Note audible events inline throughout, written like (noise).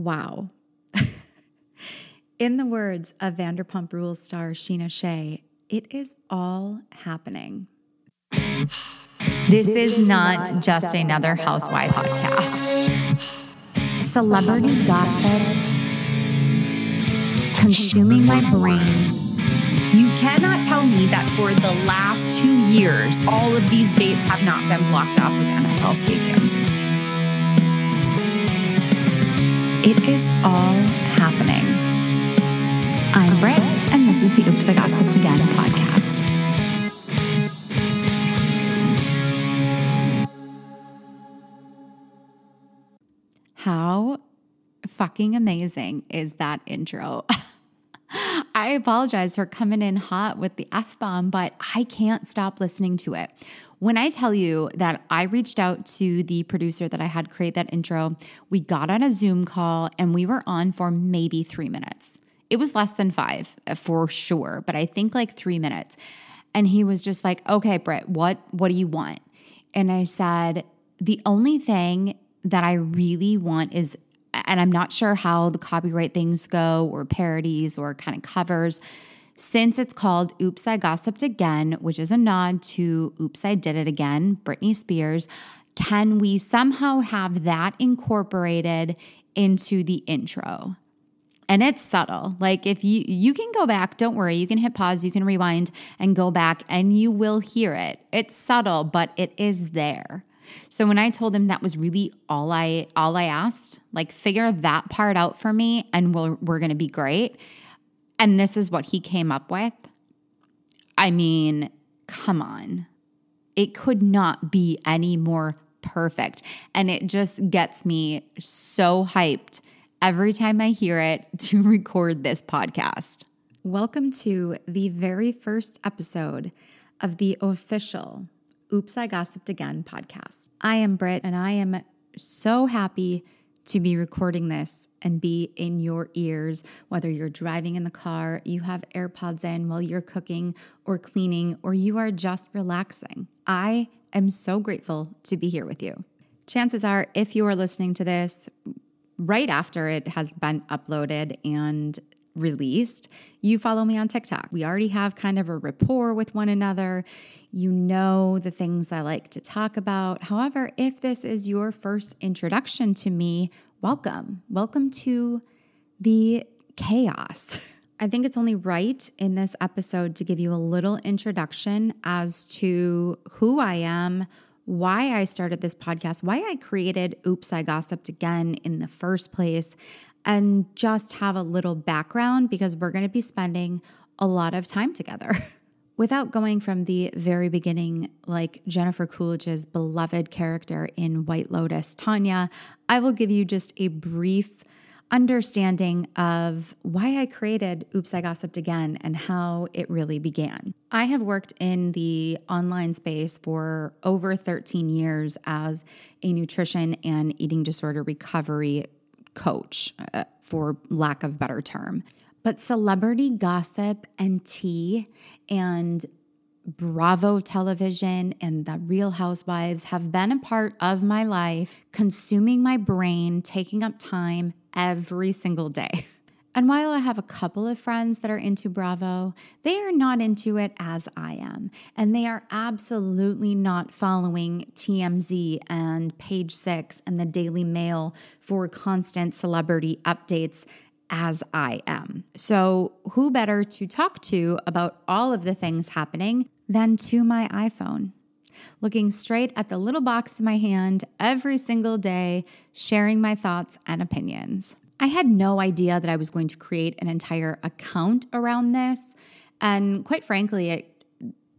Wow. In the words of Vanderpump Rules star Scheana Shay, it is all happening. This, is, not, just, another housewife podcast. Celebrity gossip consuming my brain. You cannot tell me that for the last two years, all of these dates have not been blocked off of NFL stadiums. It is all happening. I'm Britt, and this is the Oops, I Gossiped Again podcast. How fucking amazing is that intro? (laughs) I apologize for coming in hot with the F bomb, but I can't stop listening to it. When I tell you that I reached out to the producer that I had create that intro, we got on a Zoom call and we were on for maybe three minutes. It was less than five uh, for sure, but I think like three minutes. And he was just like, okay, Britt, what, what do you want? And I said, the only thing that I really want is and I'm not sure how the copyright things go or parodies or kind of covers. Since it's called Oops, I Gossiped Again, which is a nod to Oops, I Did It Again, Britney Spears, can we somehow have that incorporated into the intro? And it's subtle. Like if you you can go back, don't worry, you can hit pause, you can rewind and go back and you will hear it. It's subtle, but it is there. So when I told him that was really all I all I asked, like figure that part out for me and we'll, we're going to be great. And this is what he came up with. I mean, come on. It could not be any more perfect. And it just gets me so hyped every time I hear it (laughs) to record this podcast. Welcome to the very first episode of the official Oops, I Gossiped Again podcast. I am Britt, and I am so happy to be recording this and be in your ears, whether you're driving in the car, you have AirPods in while you're cooking or cleaning, or you are just relaxing. I am so grateful to be here with you. Chances are, if you are listening to this right after it has been uploaded and released, you follow me on TikTok. We already have kind of a rapport with one another. You know the things I like to talk about. However, if this is your first introduction to me, welcome. Welcome to the chaos. I think it's only right in this episode to give you a little introduction as to who I am, why I started this podcast, why I created Oops, I Gossiped Again in the first place, and just have a little background because we're going to be spending a lot of time together. (laughs) Without going from the very beginning, like Jennifer Coolidge's beloved character in White Lotus, Tanya, I will give you just a brief understanding of why I created Oops, I Gossiped Again and how it really began. I have worked in the online space for over 13 years as a nutrition and eating disorder recovery coach, uh, for lack of better term. But celebrity gossip and tea and Bravo television and the Real Housewives have been a part of my life, consuming my brain, taking up time every single day. (laughs) And while I have a couple of friends that are into Bravo, they are not into it as I am. And they are absolutely not following TMZ and Page Six and the Daily Mail for constant celebrity updates as I am. So, who better to talk to about all of the things happening than to my iPhone? Looking straight at the little box in my hand every single day, sharing my thoughts and opinions. I had no idea that I was going to create an entire account around this. And quite frankly, it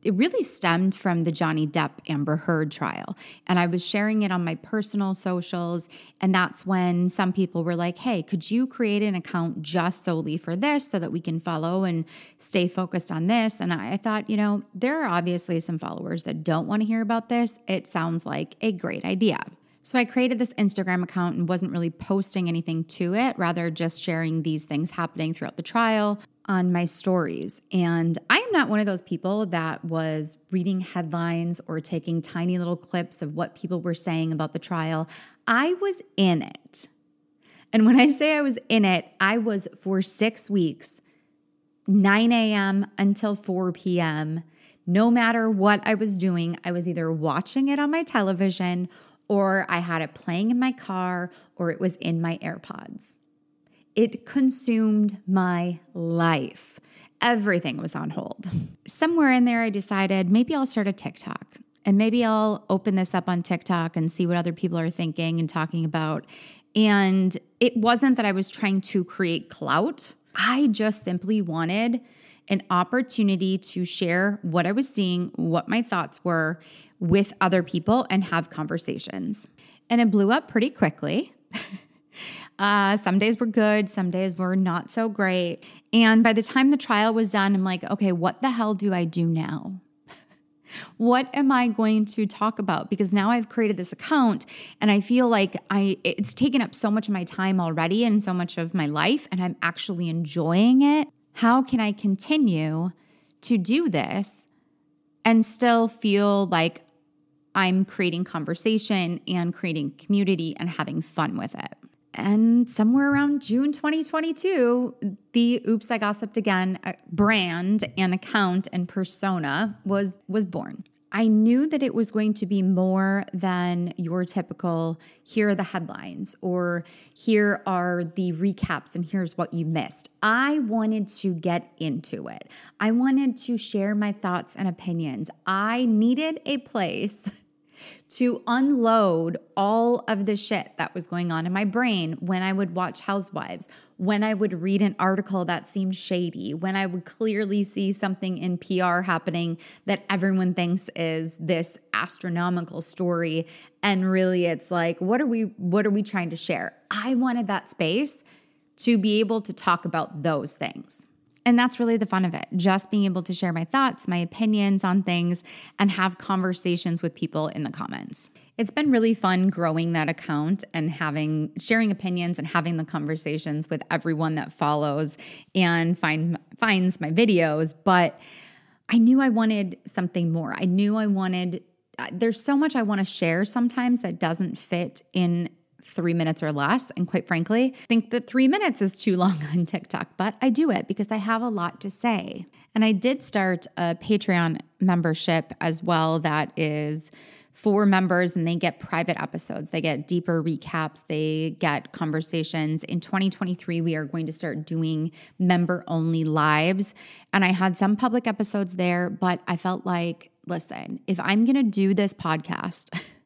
it really stemmed from the Johnny Depp Amber Heard trial. And I was sharing it on my personal socials. And that's when some people were like, hey, could you create an account just solely for this so that we can follow and stay focused on this? And I thought, you know, there are obviously some followers that don't want to hear about this. It sounds like a great idea. So I created this Instagram account and wasn't really posting anything to it, rather just sharing these things happening throughout the trial on my stories. And I am not one of those people that was reading headlines or taking tiny little clips of what people were saying about the trial. I was in it. And when I say I was in it, I was for six weeks, 9 a.m. until 4 p.m. No matter what I was doing, I was either watching it on my television or I had it playing in my car or it was in my AirPods. It consumed my life. Everything was on hold. Somewhere in there, I decided maybe I'll start a TikTok and maybe I'll open this up on TikTok and see what other people are thinking and talking about. And it wasn't that I was trying to create clout, I just simply wanted an opportunity to share what I was seeing, what my thoughts were with other people, and have conversations. And it blew up pretty quickly. (laughs) Uh, some days were good, some days were not so great. And by the time the trial was done, I'm like, okay, what the hell do I do now? (laughs) what am I going to talk about? Because now I've created this account and I feel like I it's taken up so much of my time already and so much of my life and I'm actually enjoying it. How can I continue to do this and still feel like I'm creating conversation and creating community and having fun with it? And somewhere around June 2022, the Oops I Gossiped Again uh, brand and account and persona was was born. I knew that it was going to be more than your typical here are the headlines or here are the recaps and here's what you missed. I wanted to get into it. I wanted to share my thoughts and opinions. I needed a place to unload all of the shit that was going on in my brain when I would watch Housewives, when I would read an article that seemed shady, when I would clearly see something in PR happening that everyone thinks is this astronomical story and really it's like what are we what are we trying to share? I wanted that space to be able to talk about those things. And that's really the fun of it, just being able to share my thoughts, my opinions on things, and have conversations with people in the comments. It's been really fun growing that account and having sharing opinions and having the conversations with everyone that follows and find finds my videos, but I knew I wanted something more. I knew I wanted uh, there's so much I want to share sometimes that doesn't fit in three minutes or less. And quite frankly, I think that three minutes is too long (laughs) on TikTok, but I do it because I have a lot to say. And I did start a Patreon membership as well that is for members and they get private episodes. They get deeper recaps, they get conversations. In 2023, we are going to start doing member only lives. And I had some public episodes there, but I felt like, listen, if I'm going to do this podcast, (laughs)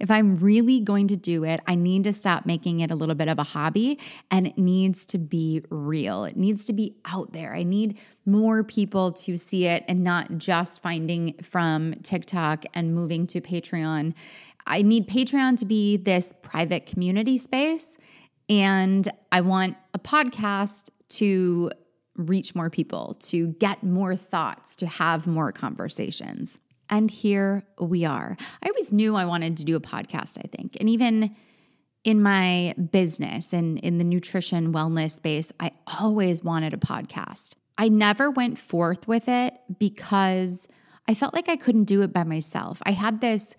If I'm really going to do it, I need to stop making it a little bit of a hobby and it needs to be real. It needs to be out there. I need more people to see it and not just finding from TikTok and moving to Patreon. I need Patreon to be this private community space. And I want a podcast to reach more people, to get more thoughts, to have more conversations. And here we are. I always knew I wanted to do a podcast, I think. And even in my business and in the nutrition wellness space, I always wanted a podcast. I never went forth with it because I felt like I couldn't do it by myself. I had this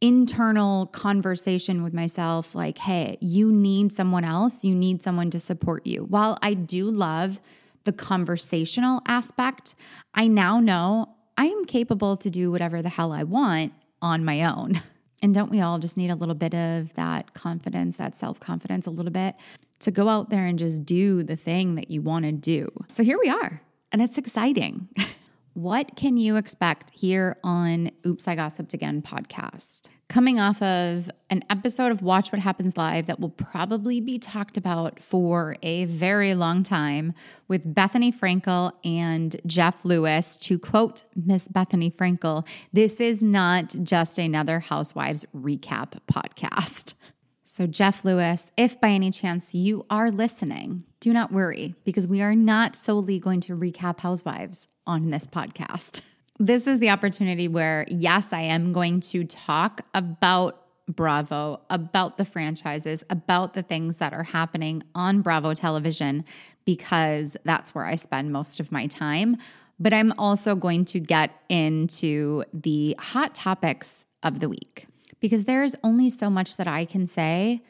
internal conversation with myself like, hey, you need someone else, you need someone to support you. While I do love the conversational aspect, I now know I am capable to do whatever the hell I want on my own. (laughs) And don't we all just need a little bit of that confidence, that self confidence, a little bit to go out there and just do the thing that you want to do? So here we are, and it's exciting. (laughs) what can you expect here on Oops, I Gossiped Again podcast? coming off of an episode of Watch What Happens Live that will probably be talked about for a very long time with Bethenny Frankel and Jeff Lewis. To quote Miss Bethenny Frankel, this is not just another Housewives recap podcast. (laughs) So, Jeff Lewis, if by any chance you are listening, do not worry because we are not solely going to recap Housewives on this podcast this is the opportunity where, yes, I am going to talk about Bravo, about the franchises, about the things that are happening on Bravo television, because that's where I spend most of my time. But I'm also going to get into the hot topics of the week because there is only so much that I can say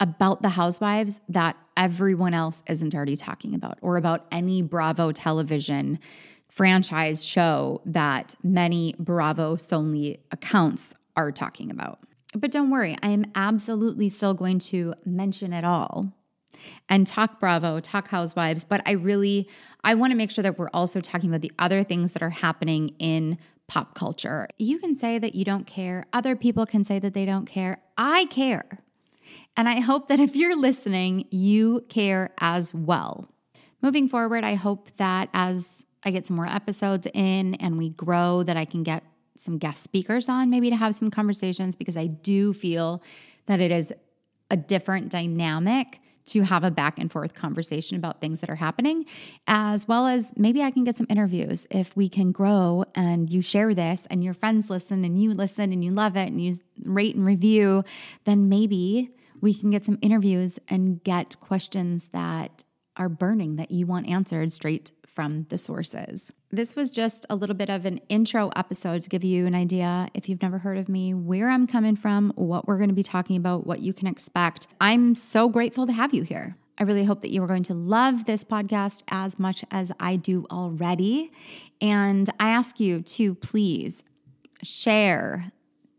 about the housewives that everyone else isn't already talking about, or about any Bravo television franchise show that many Bravo Sony accounts are talking about. But don't worry, I am absolutely still going to mention it all and talk Bravo, talk Housewives, but I really I want to make sure that we're also talking about the other things that are happening in pop culture. You can say that you don't care, other people can say that they don't care. I care. And I hope that if you're listening, you care as well. Moving forward, I hope that as I get some more episodes in and we grow, that I can get some guest speakers on, maybe to have some conversations, because I do feel that it is a different dynamic to have a back and forth conversation about things that are happening, as well as maybe I can get some interviews if we can grow and you share this and your friends listen and you listen and you love it and you rate and review, then maybe we can get some interviews and get questions that are burning that you want answered straight from the sources. This was just a little bit of an intro episode to give you an idea, if you've never heard of me, where I'm coming from, what we're going to be talking about, what you can expect. I'm so grateful to have you here. I really hope that you are going to love this podcast as much as I do already. And I ask you to please share,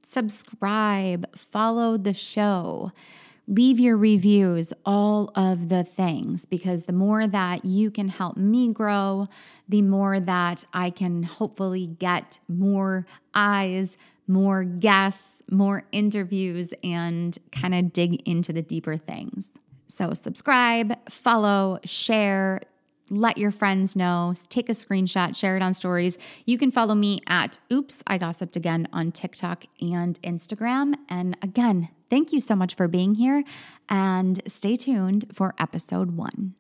subscribe, follow the show leave your reviews, all of the things, because the more that you can help me grow, the more that I can hopefully get more eyes, more guests, more interviews, and kind of dig into the deeper things. So, subscribe, follow, share, let your friends know, take a screenshot, share it on stories. You can follow me at Oops, I Gossiped Again on TikTok and Instagram. And again, thank you so much for being here and stay tuned for episode one.